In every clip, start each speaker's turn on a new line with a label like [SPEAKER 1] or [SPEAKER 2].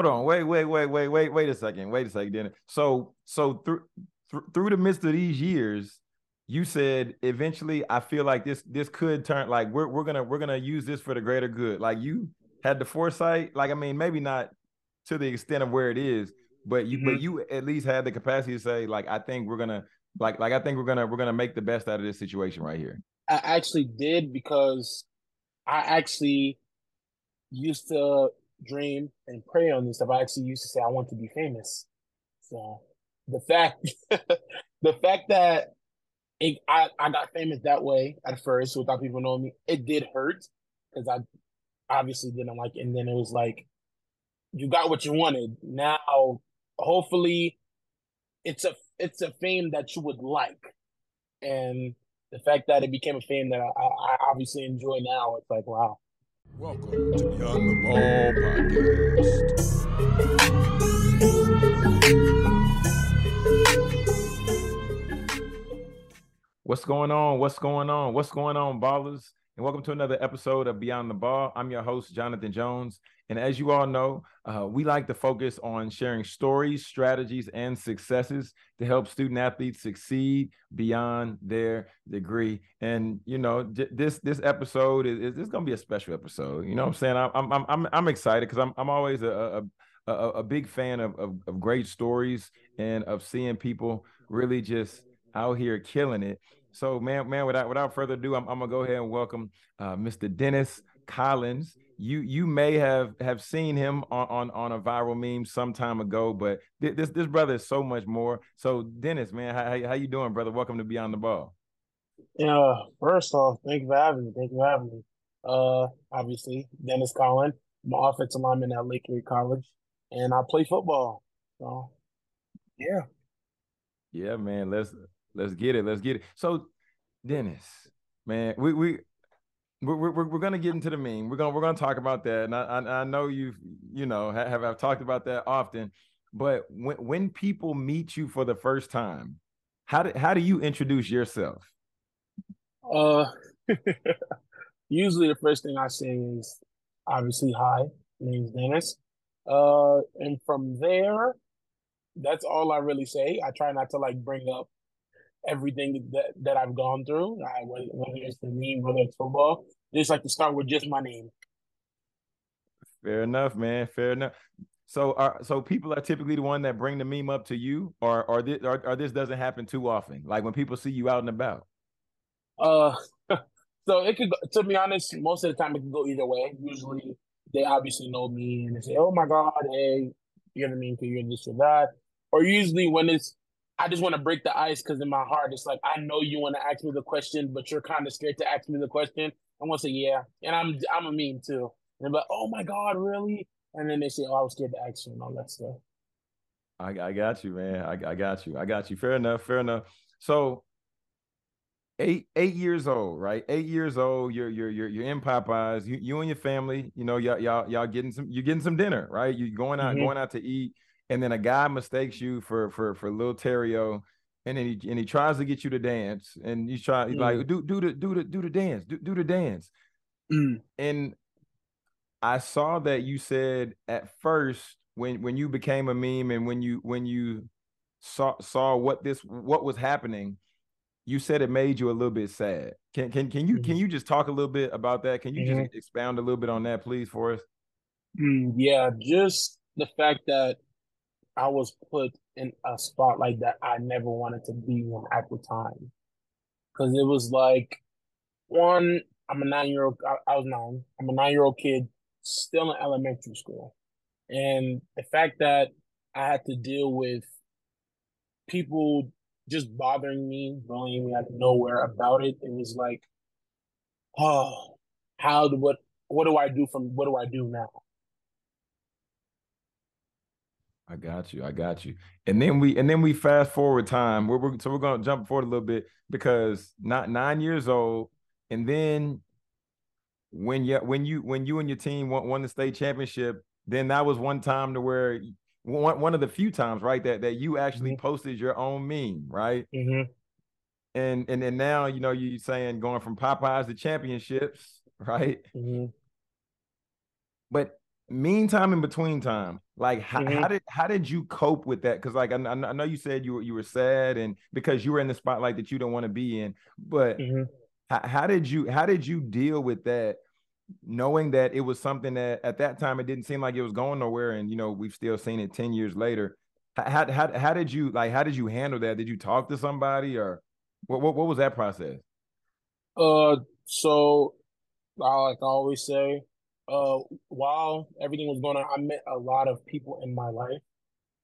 [SPEAKER 1] Hold on, wait, wait, wait, wait, wait, wait a second, wait a second, Dennis. So, so through th- through the midst of these years, you said eventually, I feel like this this could turn like we're we're gonna we're gonna use this for the greater good. Like you had the foresight, like I mean, maybe not to the extent of where it is, but you mm-hmm. but you at least had the capacity to say, like, I think we're gonna like like I think we're gonna we're gonna make the best out of this situation right here.
[SPEAKER 2] I actually did because I actually used to dream and pray on this stuff. I actually used to say I want to be famous. So the fact the fact that it, I, I got famous that way at first without people knowing me, it did hurt because I obviously didn't like it. And then it was like, you got what you wanted. Now, hopefully, it's a it's a fame that you would like, and the fact that it became a fame that I, I obviously enjoy now, it's like wow. Welcome to Beyond the Ball
[SPEAKER 1] podcast. What's going on? What's going on? What's going on, ballers? And welcome to another episode of Beyond the Ball. I'm your host, Jonathan Jones. And as you all know, uh, we like to focus on sharing stories, strategies, and successes to help student athletes succeed beyond their degree. And you know, j- this this episode is, is this going to be a special episode. You know what I'm saying? I'm I'm I'm I'm excited because I'm I'm always a, a a, a big fan of, of, of great stories and of seeing people really just out here killing it. So, man, man, without without further ado, I'm, I'm gonna go ahead and welcome uh, Mr. Dennis Collins you you may have have seen him on on, on a viral meme some time ago, but th- this this brother is so much more. So Dennis, man, how how you doing, brother? Welcome to Beyond the Ball.
[SPEAKER 2] Yeah, first off, thank you for having me. Thank you for having me. Uh, obviously, Dennis Collins, I'm an offensive lineman at Lake Erie College, and I play football. So, yeah.
[SPEAKER 1] Yeah, man. Let's let's get it. Let's get it. So, Dennis, man, we we we're, we're, we're gonna get into the meme. We're gonna we're gonna talk about that, and I I, I know you've you know have I've talked about that often. But when when people meet you for the first time, how do how do you introduce yourself?
[SPEAKER 2] Uh, usually the first thing I say is obviously hi, name's Dennis. Uh, and from there, that's all I really say. I try not to like bring up everything that, that I've gone through, I, whether, whether it's the meme, whether it's football. Just like to start with just my name.
[SPEAKER 1] Fair enough, man. Fair enough. So, are so people are typically the one that bring the meme up to you, or or this or, or this doesn't happen too often. Like when people see you out and about.
[SPEAKER 2] Uh, so it could. To be honest, most of the time it can go either way. Usually, they obviously know me and they say, "Oh my god, hey, you know what I mean? You're this or that." Or usually when it's I just want to break the ice because in my heart, it's like I know you want to ask me the question, but you're kind of scared to ask me the question. I want to say yeah, and I'm I'm a meme too. And they're like, oh my god, really? And then they say, oh, I was scared to ask you and all that stuff.
[SPEAKER 1] I, I got you, man. I, I got you. I got you. Fair enough. Fair enough. So eight eight years old, right? Eight years old. You're you're you're you're in Popeyes. You you and your family. You know y'all y'all y'all getting some. You're getting some dinner, right? You're going out mm-hmm. going out to eat and then a guy mistakes you for for for Lil Terrio, and then he and he tries to get you to dance, and you try mm. like do do the do the do the dance, do, do the dance, mm. and I saw that you said at first when when you became a meme and when you when you saw saw what this what was happening you said it made you a little bit sad can can can you mm-hmm. can you just talk a little bit about that can you mm-hmm. just expound a little bit on that please for us
[SPEAKER 2] mm, yeah just the fact that I was put in a spotlight that I never wanted to be in at the time. Cause it was like, one, I'm a nine year old, I, I was nine, I'm a nine year old kid still in elementary school. And the fact that I had to deal with people just bothering me, bullying me out of nowhere about it, it was like, oh, how what what do I do from what do I do now?
[SPEAKER 1] I got you. I got you. And then we and then we fast forward time. We're, we're so we're gonna jump forward a little bit because not nine years old, and then when you when you when you and your team won, won the state championship, then that was one time to where one one of the few times, right, that that you actually mm-hmm. posted your own meme, right? Mm-hmm. And and and now you know you saying going from Popeyes to championships, right? Mm-hmm. But meantime in between time. Like how,
[SPEAKER 2] Mhm.
[SPEAKER 1] how did how did you cope with that? Because like I, I know you said you were you were sad and because you were in the spotlight that you don't want to be in but
[SPEAKER 2] Mhm.
[SPEAKER 1] how, how did you how did you deal with that knowing that it was something that at that time it didn't seem like it was going nowhere and you know we've still seen it 10 years later? How, how, how, how did you like how did you handle that? Did you talk to somebody or what what, what was that process?
[SPEAKER 2] Uh, so I like I always say, uh, while everything was going on, I met a lot of people in my life.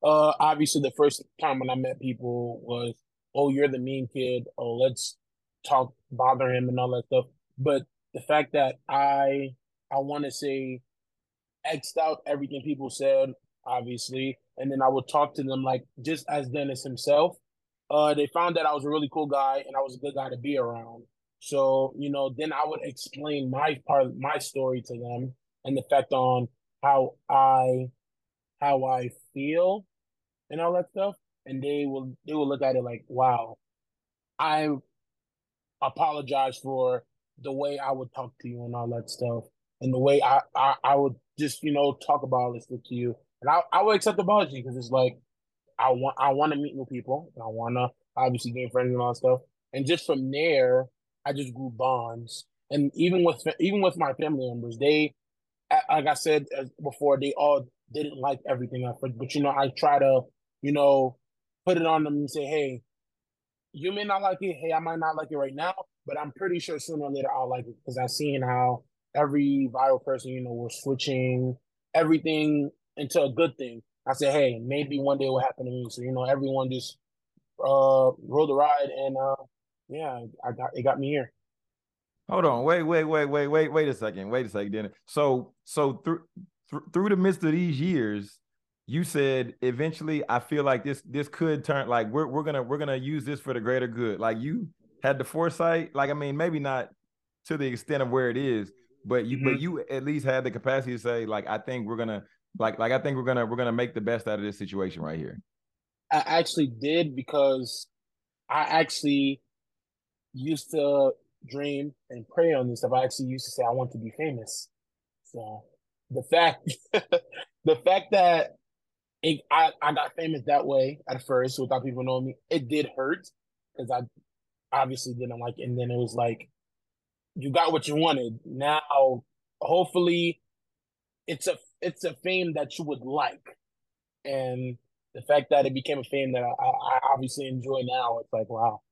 [SPEAKER 2] Uh, obviously, the first time when I met people was, "Oh, you're the mean kid. Oh, let's talk, bother him, and all that stuff." But the fact that I, I want to say, xed out everything people said, obviously, and then I would talk to them like just as Dennis himself. Uh, they found that I was a really cool guy and I was a good guy to be around. So, you know, then I would explain my part, my story to them and the effect on how I, how I feel and all that stuff. And they will, they will look at it like, wow, I apologize for the way I would talk to you and all that stuff. And the way I, I, I would just, you know, talk about all this stuff to you. And I, I would accept the apology because it's like, I want, I want to meet new people. And I want to obviously gain friends and all that stuff. And just from there, I just grew bonds. And even with even with my family members, they, like I said before, they all didn't like everything I first. But you know, I try to, you know, put it on them and say, hey, you may not like it. Hey, I might not like it right now, but I'm pretty sure sooner or later I'll like it because I've seen how every viral person, you know, we're switching everything into a good thing. I said, hey, maybe one day it will happen to me. So you know, everyone just uh rode the ride, and uh yeah, I got it got me here.
[SPEAKER 1] Hold on, wait, wait, wait, wait, wait, wait a second, wait a second, Dennis. So, so through th- through the midst of these years, you said eventually I feel like this this could turn like we're we're gonna we're gonna use this for the greater good. Like you had the foresight, like I mean, maybe not to the extent of where it is, but you mm-hmm. but you at least had the capacity to say, like, I think we're gonna like like I think we're gonna we're gonna make the best out of this situation right here.
[SPEAKER 2] I actually did because I actually used to dream and pray on this stuff. I actually used to say I want to be famous. So the fact the fact that it, I, I got famous that way at first without people knowing me, it did hurt because I obviously didn't like it. And then it was like, you got what you wanted. Now, hopefully, it's a it's a fame that you would like, and the fact that it became a fame that I, I obviously enjoy now, it's like wow.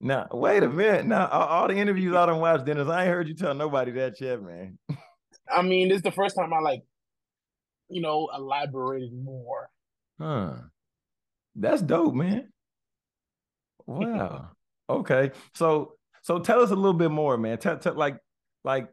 [SPEAKER 1] Now wait a minute. Now all, the interviews I don't watch, Dennis, I ain't heard you tell nobody that yet, man.
[SPEAKER 2] I mean, this is the first time I like, you know, elaborated more.
[SPEAKER 1] Huh. That's dope, man. Wow. okay. So so tell us a little bit more, man. Tell, tell like like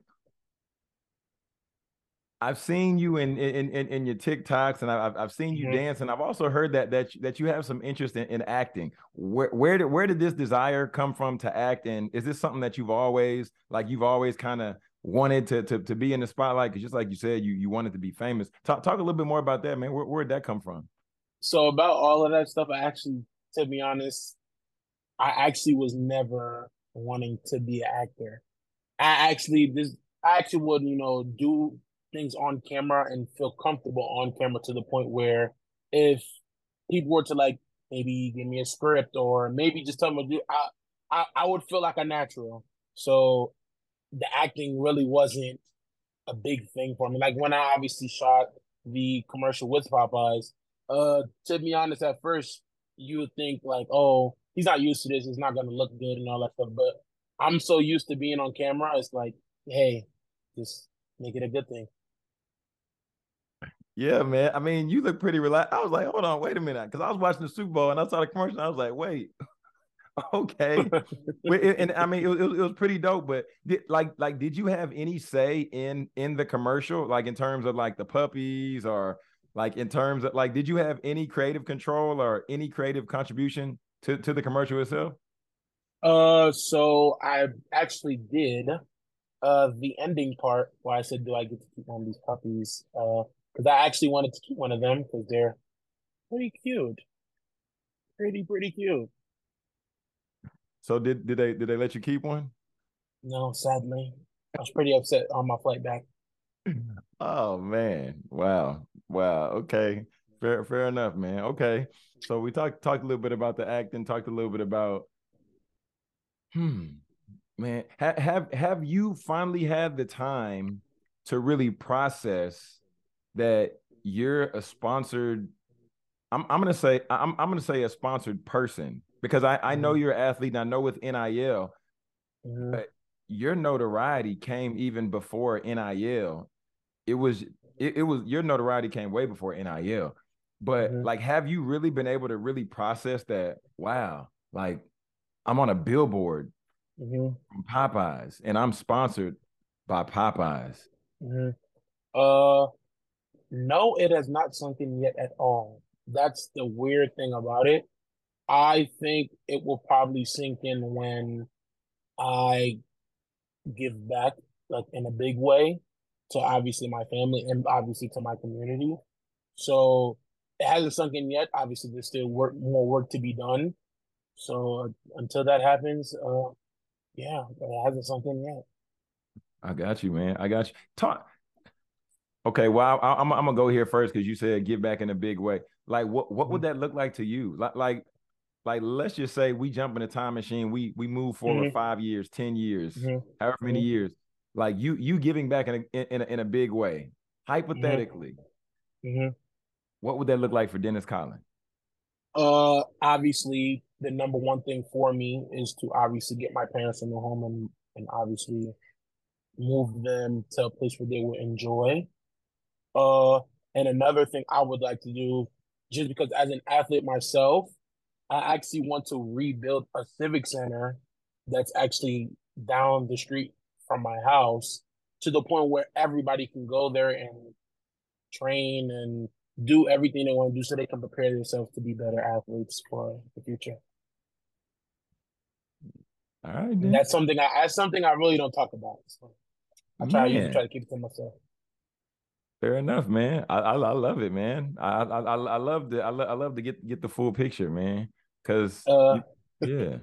[SPEAKER 1] I've seen you in in in, in your TikToks, and I've I've seen you mm-hmm. dance, and I've also heard that that that you have some interest in, in acting. Where where did where did this desire come from to act? And is this something that you've always like you've always kind of wanted to, to to be in the spotlight? Because just like you said, you you wanted to be famous. Talk talk a little bit more about that, man. Where where did that come from?
[SPEAKER 2] So about all of that stuff, I actually, to be honest, I actually was never wanting to be an actor. I actually this I actually would you know do things on camera and feel comfortable on camera to the point where if people were to like maybe give me a script or maybe just tell me do I, I I would feel like a natural. So the acting really wasn't a big thing for me. Like when I obviously shot the commercial with Popeyes, uh to be honest, at first you would think like, oh, he's not used to this, it's not gonna look good and all that stuff. But I'm so used to being on camera, it's like, hey, just make it a good thing.
[SPEAKER 1] Yeah, man. I mean, you look pretty relaxed. I was like, hold on, wait a minute, because I was watching the Super Bowl and I saw the commercial. I was like, wait, okay. and I mean, it, it, was pretty dope. But did, like, like, did you have any say in in the commercial, like in terms of like the puppies, or like in terms of like, did you have any creative control or any creative contribution to to the commercial itself?
[SPEAKER 2] Uh, so I actually did. Uh, the ending part where I said, "Do I get to keep one of these puppies?" Uh because I actually wanted to keep one of them because they're pretty cute, pretty pretty cute.
[SPEAKER 1] So did did they did they let you keep one?
[SPEAKER 2] No, sadly, I was pretty upset on my flight back.
[SPEAKER 1] oh man. Wow. Wow. Okay. Fair fair enough, man. Okay. So we talked talked a little bit about the acting, talked a little bit about hmm man, ha- have have you finally had the time to really process that you're a sponsored I'm I'm gonna say I'm I'm gonna say a sponsored person because I I know
[SPEAKER 2] Mhm.
[SPEAKER 1] you're an athlete and I know with NIL
[SPEAKER 2] Mhm.
[SPEAKER 1] But your notoriety came even before NIL. It was it, it was your notoriety came way before NIL. But
[SPEAKER 2] Mhm.
[SPEAKER 1] like have you really been able to really process that wow, like I'm on a billboard
[SPEAKER 2] Mhm.
[SPEAKER 1] from Popeyes and I'm sponsored by Popeyes.
[SPEAKER 2] Mhm. Uh, no, it has not sunk in yet at all. That's the weird thing about it. I think it will probably sink in when I give back, like in a big way, to obviously my family and obviously to my community. So it hasn't sunk in yet. Obviously, there's still work, more work to be done. So until that happens, uh, yeah, it hasn't sunk in yet.
[SPEAKER 1] I got you, man. I got you. Talk. Okay, well, I, I'm I'm gonna go here first because you said give back in a big way. Like, what what would that look like to you? Like, like, like, let's just say we jump in a time machine. We we move forward
[SPEAKER 2] Mhm.
[SPEAKER 1] five years, ten years,
[SPEAKER 2] Mhm.
[SPEAKER 1] however many
[SPEAKER 2] Mhm.
[SPEAKER 1] years. Like you you giving back in a in a, in a big way. Hypothetically,
[SPEAKER 2] Mhm.
[SPEAKER 1] what would that look like for Dennis Collins?
[SPEAKER 2] Uh, obviously, the number one thing for me is to obviously get my parents in the home and and obviously move them to a place where they will enjoy. Uh, and another thing I would like to do, just because as an athlete myself, I actually want to rebuild a civic center that's actually down the street from my house to the point where everybody can go there and train and do everything they want to do so they can prepare themselves to be better athletes for the future.
[SPEAKER 1] All right,
[SPEAKER 2] that's something I that's something I really don't talk about. So I try I try to keep it to myself.
[SPEAKER 1] Fair enough, man. I I, I love it, man. I I I, I love the I, lo- I love to get get the full picture, man. Cause
[SPEAKER 2] Uh,
[SPEAKER 1] yeah,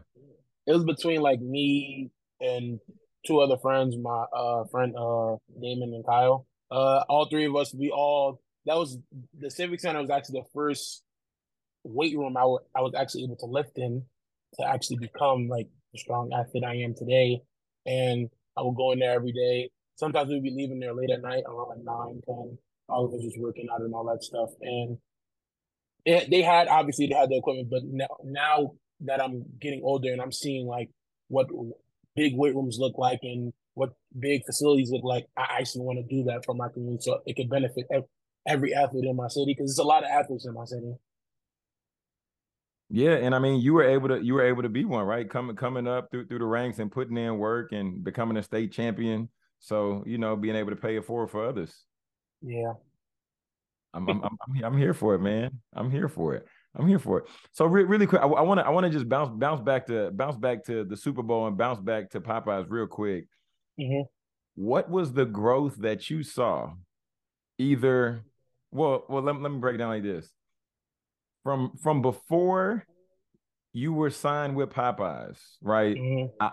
[SPEAKER 2] it was between like me and two other friends, my uh friend uh Damon and Kyle. Uh, all three of us, we all that was the Civic Center was actually the first weight room I I was actually able to lift in to actually become like the strong athlete I am today. And I would go in there every day. Sometimes we'd be leaving there late at night, around like nine, ten. All of us just working out and all that stuff. And it, they had obviously they had the equipment, but now now that I'm getting older and I'm seeing like what big weight rooms look like and what big facilities look like, I actually want to do that for my community so it can benefit every athlete in my city because there's a lot of athletes in my city.
[SPEAKER 1] yeah, and I mean, you were able to you were able to be one, right? Coming coming up through through the ranks and putting in work and becoming a state champion. So you know, being able to pay it forward for others.
[SPEAKER 2] Yeah.
[SPEAKER 1] I'm I'm I'm, I'm here- for it, man. I'm here for it. I'm here for it. So re- really quick, I want to I want to just bounce bounce back to bounce back to the Super Bowl and bounce back to Popeyes real quick.
[SPEAKER 2] hmm
[SPEAKER 1] What was the growth that you saw? Either, well, well, let, let me break it down like this. From from before you were signed with Popeyes, right?
[SPEAKER 2] hmm
[SPEAKER 1] I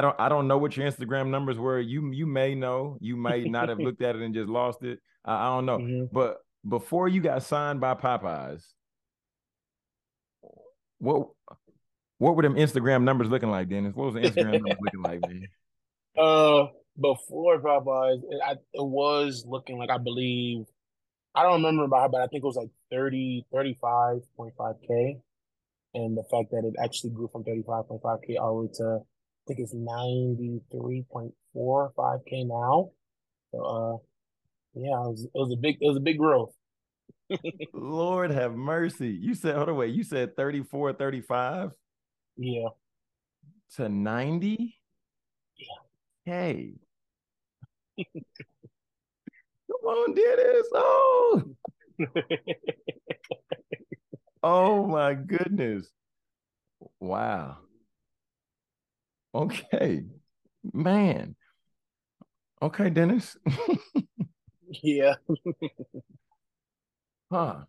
[SPEAKER 1] don't I don't know what your Instagram numbers were. You you may know. You may not have looked at it and just lost it. I, I don't know.
[SPEAKER 2] hmm
[SPEAKER 1] But before you got signed by Popeyes, what what were them Instagram numbers looking like, Dennis? What was the Instagram numbers looking like, man?
[SPEAKER 2] Uh, before Popeyes, it, I, it was looking like I believe I don't remember about, but I think it was like 30, 35.5k, and the fact that it actually grew from 35.5k all the way to I think it's 93.45k now. So, uh, yeah, it was, it was a big it was a big growth.
[SPEAKER 1] Lord have mercy. You said, hold on, wait, you said 34, 35
[SPEAKER 2] Yeah,
[SPEAKER 1] to 90?
[SPEAKER 2] Yeah.
[SPEAKER 1] Hey. Come on, Dennis. Oh, oh my goodness. Wow. Okay. Man. Okay, Dennis.
[SPEAKER 2] yeah.
[SPEAKER 1] Huh.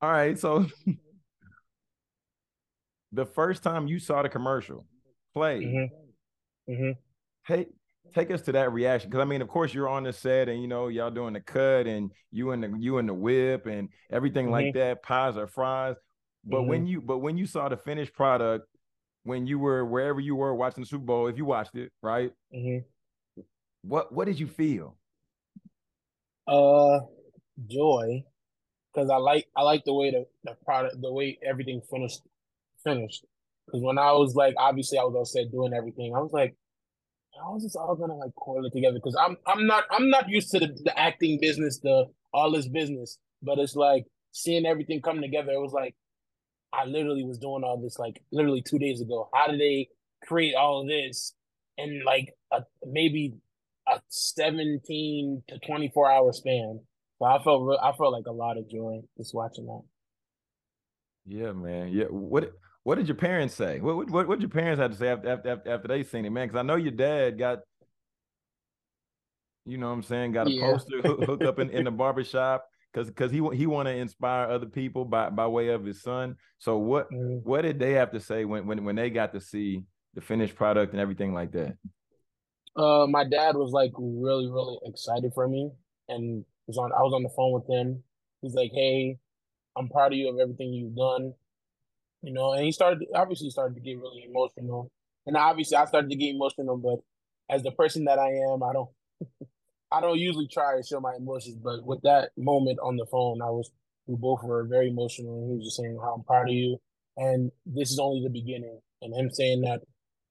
[SPEAKER 1] All right. So the first time you saw the commercial play,
[SPEAKER 2] hmm hmm
[SPEAKER 1] take take us to that reaction because I mean, of course, you're on the set and you know y'all doing the cut and you and the you and the whip and everything mm-hmm. like that, pies or fries. But mm-hmm. when you but when you saw the finished product, when you were wherever you were watching the Super Bowl, if you watched it, right? Mm-hmm. What what did you feel?
[SPEAKER 2] Uh, joy, because I like I like the way the, the product, the way everything finished finished. Because when I was like, obviously, I was all set doing everything. I was like, how is this all gonna like correlate together? Because I'm I'm not I'm not used to the, the acting business, the all this business, but it's like seeing everything come together. It was like I literally was doing all this like literally two days ago. How did they create all of this in like a maybe a 17 to 24 hour span? So I felt I felt like a lot of joy just watching that.
[SPEAKER 1] Yeah, man. Yeah. What what did your parents say? What what what did your parents have to say after after after they seen it, man? Because I know your dad got, you know, what I'm saying, got a yeah. poster hooked up in, in the barbershop because because he he want to inspire other people by by way of his son. So what mm. what did they have to say when when when they got to see the finished product and everything like that?
[SPEAKER 2] Uh, my dad was like really really excited for me, and was on. I was on the phone with him. He's like, "Hey, I'm proud of you of everything you've done." You know, and he started obviously started to get really emotional, and obviously I started to get emotional. But as the person that I am, I don't, I don't usually try to show my emotions. But with that moment on the phone, I was we both were very emotional, and he was just saying how I'm proud of you, and this is only the beginning. And him saying that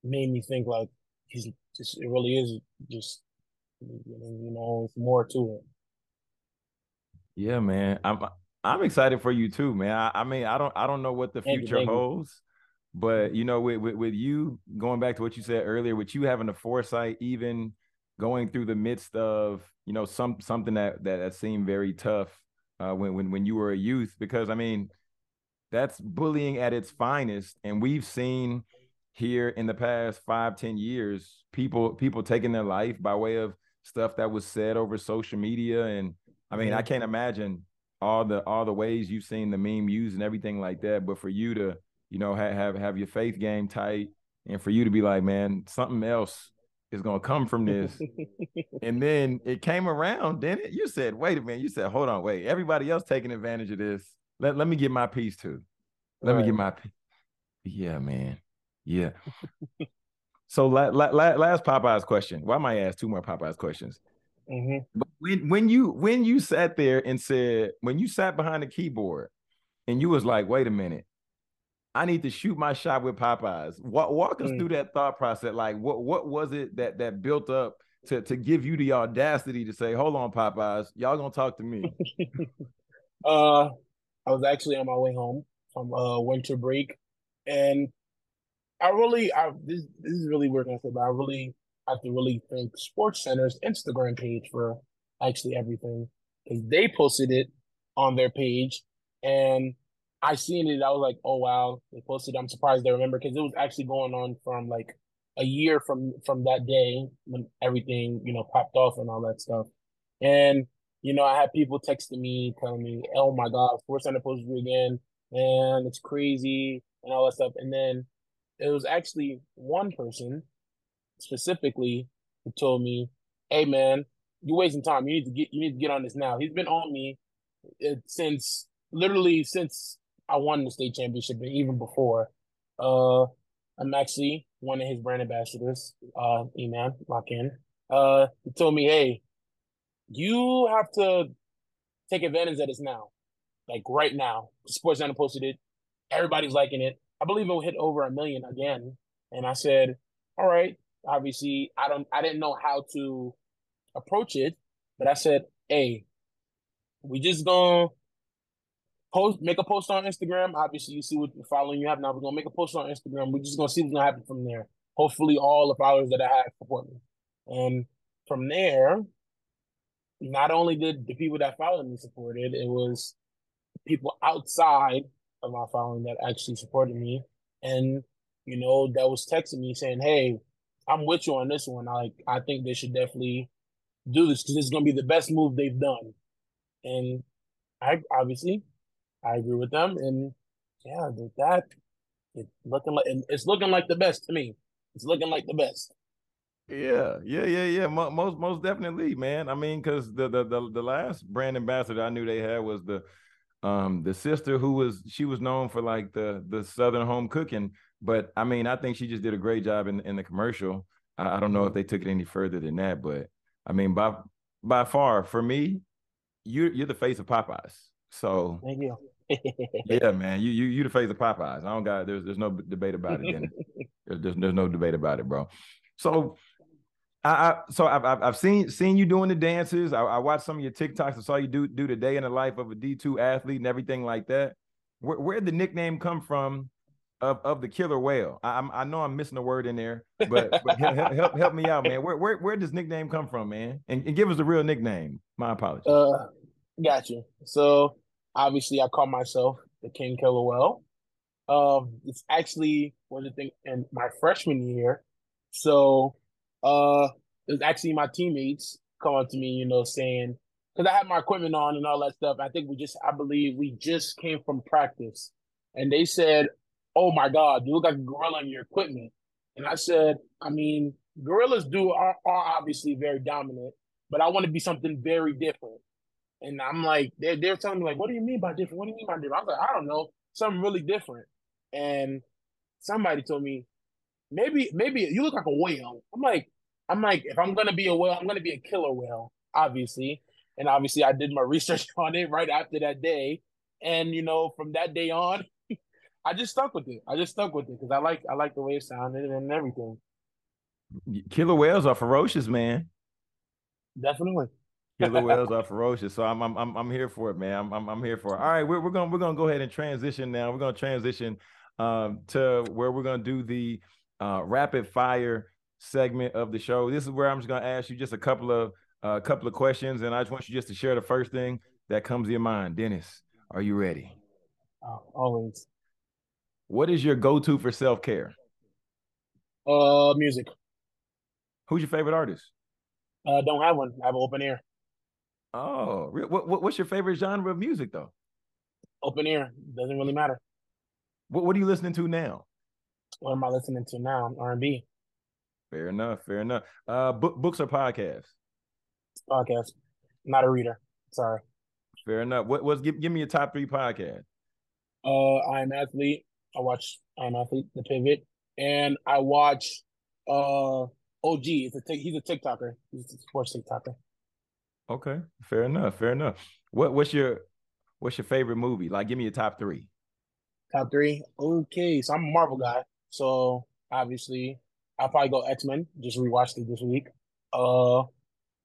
[SPEAKER 2] made me think like he's just it really is just you know it's more to it.
[SPEAKER 1] Yeah, man. I'm I'm excited for you too, man. I, I mean, I don't I don't know what the future you, holds, but you know, with, with, with you going back to what you said earlier, with you having the foresight, even going through the midst of you know some something that that, that seemed very tough uh, when when when you were a youth, because I mean, that's bullying at its finest, and we've seen here in the past five ten years people people taking their life by way of stuff that was said over social media. And i mean i can't imagine all the all the ways you've seen the meme used and everything like that. But for you to, you know, have have, have your faith game tight, and for you to be like, man, something else is gonna come from this. and then it came around, then it? You said, wait a minute. You said, hold on, wait. Everybody else taking advantage of this. Let, let me get my piece too. Let right. me get my piece. Yeah, man. Yeah. so la- la- la- last Popeyes question. Why might I ask two more Popeyes questions? Mm-hmm. But when when you when you sat there and said when you sat behind the keyboard and you was like, wait a minute, I need to shoot my shot with Popeyes. Walk, walk us mm. through that thought process. Like, what what was it that that built up to to give you the audacity to say, hold on, Popeyes, y'all gonna talk to me?
[SPEAKER 2] uh, I was actually on my way home from uh winter break, and I really, I this this is really weird, but I really have to really thank SportsCenter's Instagram page for actually everything because they posted it on their page and I seen it. I was like, oh wow, they posted. I'm surprised they remember because it was actually going on from like a year from from that day when everything you know popped off and all that stuff. And you know, I had people texting me telling me, "Oh my God, SportsCenter posted you again, and it's crazy and all that stuff." And then it was actually one person specifically who told me, "Hey man, you're wasting time. You need to get you need to get on this now." He's been on me uh, since literally since I won the state championship even before. Uh, I'm actually one of his brand ambassadors. Uh, E-Man, lock in. Uh, he told me, "Hey, you have to take advantage of this now, like right now." SportsCenter posted it. Everybody's liking it. I believe it will hit over a million again. And I said, "All right, obviously I don't I didn't know how to approach it, but I said, hey, we just gonna post make a post on Instagram. Obviously, you see what the following you have now. We're gonna make a post on Instagram. We're just gonna see what's gonna happen from there. Hopefully, all the followers that I have support me, and from there, not only did the people that followed me support it, it was people outside of my following that actually supported me, and you know that was texting me saying, "Hey, I'm with you on this one. I like I think they should definitely do this because it's gonna be the best move they've done. And I obviously I agree with them. And yeah, with that, it's looking like it's looking like the best to me. It's looking like the best.
[SPEAKER 1] Yeah, yeah, yeah, yeah. Most, most definitely, man. I mean, because the, the the the last brand ambassador I knew they had was the um the sister who was she was known for like the the southern home cooking. But I mean, I think she just did a great job in in the commercial. I, I don't know if they took it any further than that, but I mean, by by far for me, you you're the face of Popeyes. So
[SPEAKER 2] thank you.
[SPEAKER 1] yeah, man, you you you the face of Popeyes. I don't got there's there's no debate about it. there's, there's there's no debate about it, bro. So I, I so I've, I've, I've seen seen you doing the dances. I, I, watched some of your TikToks. I saw you do do the day in the life of a D two athlete and everything like that. Where where did the nickname come from of, of the killer whale? I, I know I'm missing a word in there, but, but help, help, help me out, man. Where where where does nickname come from, man? And, and give us a real nickname. My apologies.
[SPEAKER 2] Uh, got you. So obviously, I call myself the King Killer Whale. Um, it's actually one of the things in my freshman year. So uh, it was actually my teammates come up to me, you know, saying because I had my equipment on and all that stuff. I think we just, I believe we just came from practice, and they said, "Oh my God, you look like a gorilla in your equipment." And I said, "I mean, gorillas do are, are obviously very dominant, but I want to be something very different." And I'm like, they're they're telling me like, "What do you mean by different? What do you mean by different?" I was like, "I don't know, something really different." And somebody told me, maybe maybe you look like a whale. I'm like, I'm like, if I'm gonna be a whale, I'm gonna be a killer whale, obviously. And obviously I did my research on it right after that day. And you know, from that day on, I just stuck with it. I just stuck with it because I like I like the way it sounded and everything.
[SPEAKER 1] Killer whales are ferocious, man.
[SPEAKER 2] Definitely.
[SPEAKER 1] Killer whales are ferocious. So I'm I'm I'm here for it, man. I'm I'm, I'm here for it. All right, we're, we're gonna we're gonna go ahead and transition now. We're gonna transition um, to where we're gonna do the uh, rapid fire segment of the show. This is where I'm just going to ask you just a couple of a uh, couple of questions, and I just want you just to share the first thing that comes to your mind. Dennis, are you ready?
[SPEAKER 2] Oh, always.
[SPEAKER 1] What is your go-to for self-care?
[SPEAKER 2] Uh, music.
[SPEAKER 1] Who's your favorite artist?
[SPEAKER 2] Uh, don't have one. I have an open ear.
[SPEAKER 1] Oh, what, what what's your favorite genre of music though?
[SPEAKER 2] Open ear doesn't really matter.
[SPEAKER 1] What What are you listening to now?
[SPEAKER 2] What am I listening to now? R and B.
[SPEAKER 1] Fair enough. Fair enough. Uh, book, books or podcasts?
[SPEAKER 2] Podcast. Not a reader. Sorry.
[SPEAKER 1] Fair enough. What was give give me a top three podcast?
[SPEAKER 2] Uh, I am athlete. I watch I am athlete, the pivot, and I watch uh OG. It's a he's a TikToker. He's a sports TikToker.
[SPEAKER 1] Okay, fair enough. Fair enough. What what's your what's your favorite movie? Like, give me your top three.
[SPEAKER 2] Top three. Okay, so I'm a Marvel guy, so obviously I'll probably go X Men. Just rewatched it this week. Uh,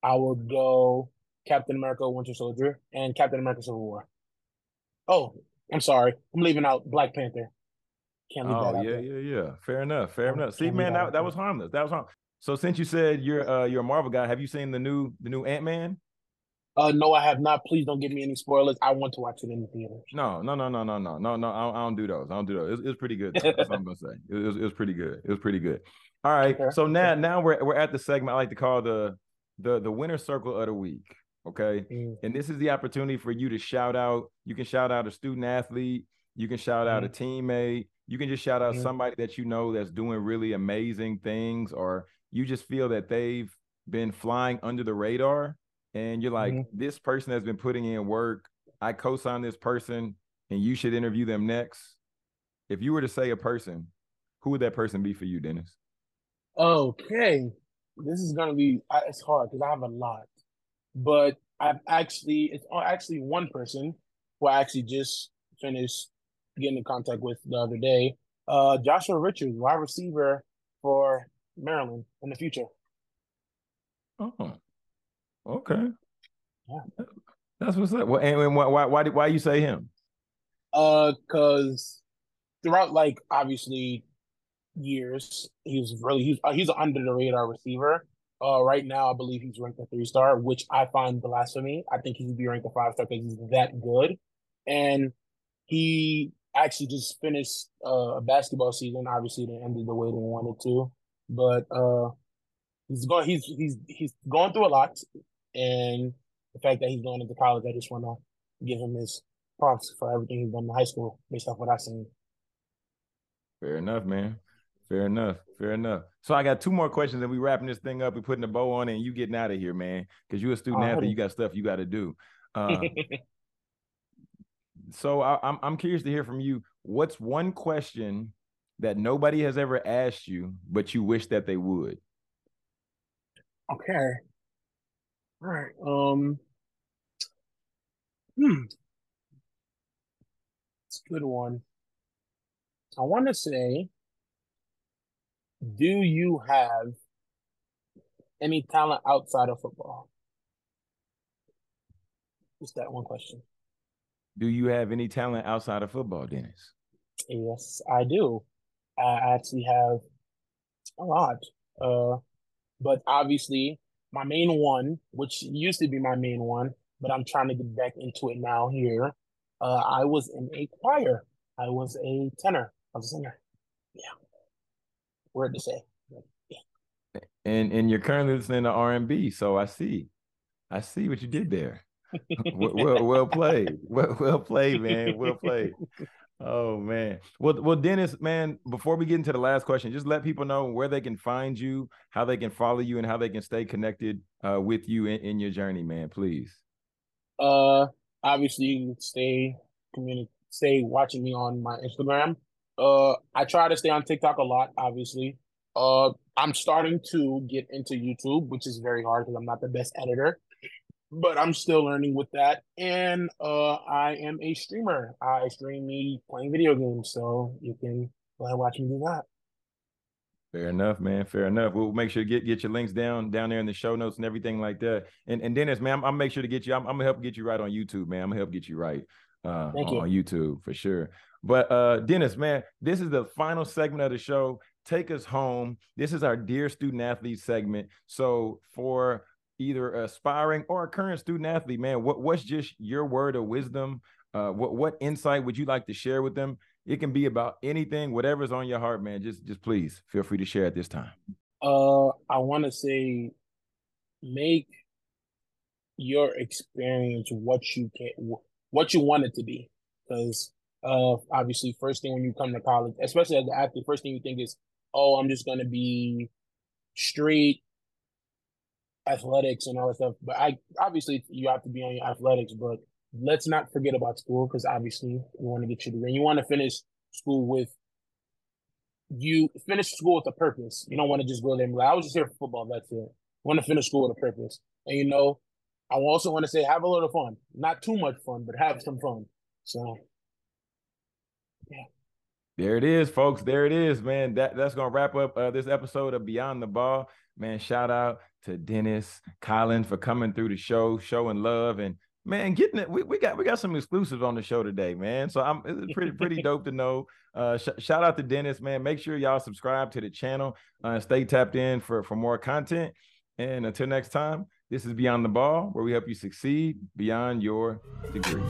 [SPEAKER 2] I would go Captain America: Winter Soldier and Captain America: Civil War. Oh, I'm sorry, I'm leaving out Black Panther.
[SPEAKER 1] Can't leave oh, that out. yeah, there. yeah, yeah. Fair enough. Fair enough. See, man, that, that, that was harmless. That was harmless. So since you said you're uh you're a Marvel guy, have you seen the new the new Ant Man?
[SPEAKER 2] Uh, no, I have not. Please don't give me any spoilers. I want to watch it in the theater.
[SPEAKER 1] No, no, no, no, no, no, no, no. I don't, I don't do those. I don't do those. It's, was pretty good. That's what I'm gonna say. It was, it was pretty good. It was pretty good. All right. Okay. So now now we're we're at the segment I like to call the the the winner circle of the week. Okay. Mm. And this is the opportunity for you to shout out. You can shout out a student athlete, you can shout out mm. a teammate, you can just shout out mm. somebody that you know that's doing really amazing things, or you just feel that they've been flying under the radar. And you're like, mm-hmm. this person has been putting in work. I co-sign this person and you should interview them next. If you were to say a person, who would that person be for you, Dennis?
[SPEAKER 2] Okay, this is gonna be it's hard because I have a lot, but I've actually it's actually one person who I actually just finished getting in contact with the other day. Uh, Joshua Richards, wide receiver for Maryland in the future.
[SPEAKER 1] Oh, okay. Yeah, that's what's up. Well, and why why why did why you say him?
[SPEAKER 2] Uh, cause throughout like obviously years. He's really he's uh, he's an under the radar receiver. Uh, right now, I believe he's ranked a three star, which I find blasphemy. I think he should be ranked a five star because he's that good. And he actually just finished uh, a basketball season. Obviously, it ended the way they wanted to, but uh, he's going he's he's he's going through a lot. And the fact that he's going into college, I just want to give him his props for everything he's done in high school based off what I've seen.
[SPEAKER 1] Fair enough, man. Fair enough. Fair enough. So I got two more questions, and we wrapping this thing up. We putting a bow on it, and you getting out of here, man. Because you're a student uh, athlete, you got stuff you got to do. Uh, so I, I'm I'm curious to hear from you. What's one question that nobody has ever asked you, but you wish that they would?
[SPEAKER 2] Okay. All right. Um. Hmm. It's a good one. I want to say, do you have any talent outside of football? Just that one question.
[SPEAKER 1] Do you have any talent outside of football, Dennis?
[SPEAKER 2] Yes, I do. I actually have a lot. Uh, but obviously, my main one, which used to be my main one, but I'm trying to get back into it now here. Uh, I was in a choir. I was a tenor. I was a singer. Yeah. Word to say.
[SPEAKER 1] Yeah. And and you're currently listening to R and B, so I see, I see what you did there. well, well, well played. Well, well played, man. Well played. Oh man. Well, well, Dennis, man. Before we get into the last question, just let people know where they can find you, how they can follow you, and how they can stay connected uh, with you in, in your journey, man. Please.
[SPEAKER 2] Uh, obviously, stay community, stay watching me on my Instagram. Uh, I try to stay on TikTok a lot. Obviously, uh, I'm starting to get into YouTube, which is very hard because I'm not the best editor but I'm still learning with that. And uh, I am a streamer. I stream me playing video games, so you can go ahead watch me do that.
[SPEAKER 1] Fair enough, man. Fair enough. We'll make sure to get get your links down down there in the show notes and everything like that. And and Dennis, man, I'm, I'll make sure to get you. I'm, I'm, gonna help get you right on YouTube, man. I'm gonna help get you right uh, Thank you. on YouTube for sure. But uh, Dennis, man, this is the final segment of the show. Take us home. This is our dear student athlete segment. So for either aspiring or a current student athlete, man, what, what's just your word of wisdom? Uh, what what insight would you like to share with them? It can be about anything, whatever's on your heart, man. Just just please feel free to share at this time.
[SPEAKER 2] Uh, I want to say, make your experience what you can, what you want it to be, because uh, obviously, first thing when you come to college, especially as an athlete, first thing you think is, oh, I'm just gonna be straight athletics and all that stuff. But I obviously you have to be on your athletics, but let's not forget about school because obviously you want to get your degree. You want to finish school with you finish school with a purpose. You don't want to just go there and be like, I was just here for football. That's it. Want to finish school with a purpose. And you know, I also want to say have a little fun. Not too much fun, but have some fun. So
[SPEAKER 1] yeah. There it is, folks. There it is, man. That that's gonna wrap up uh, this episode of Beyond the Ball. Man, shout out to Dennis Collins for coming through the show, showing love, and man, getting it. We, we got we got some exclusives on the show today, man. So I'm it's pretty pretty dope to know. Uh, sh- shout out to Dennis, man. Make sure y'all subscribe to the channel uh, stay tapped in for for more content. And until next time, this is Beyond the Ball, where we help you succeed beyond your degree.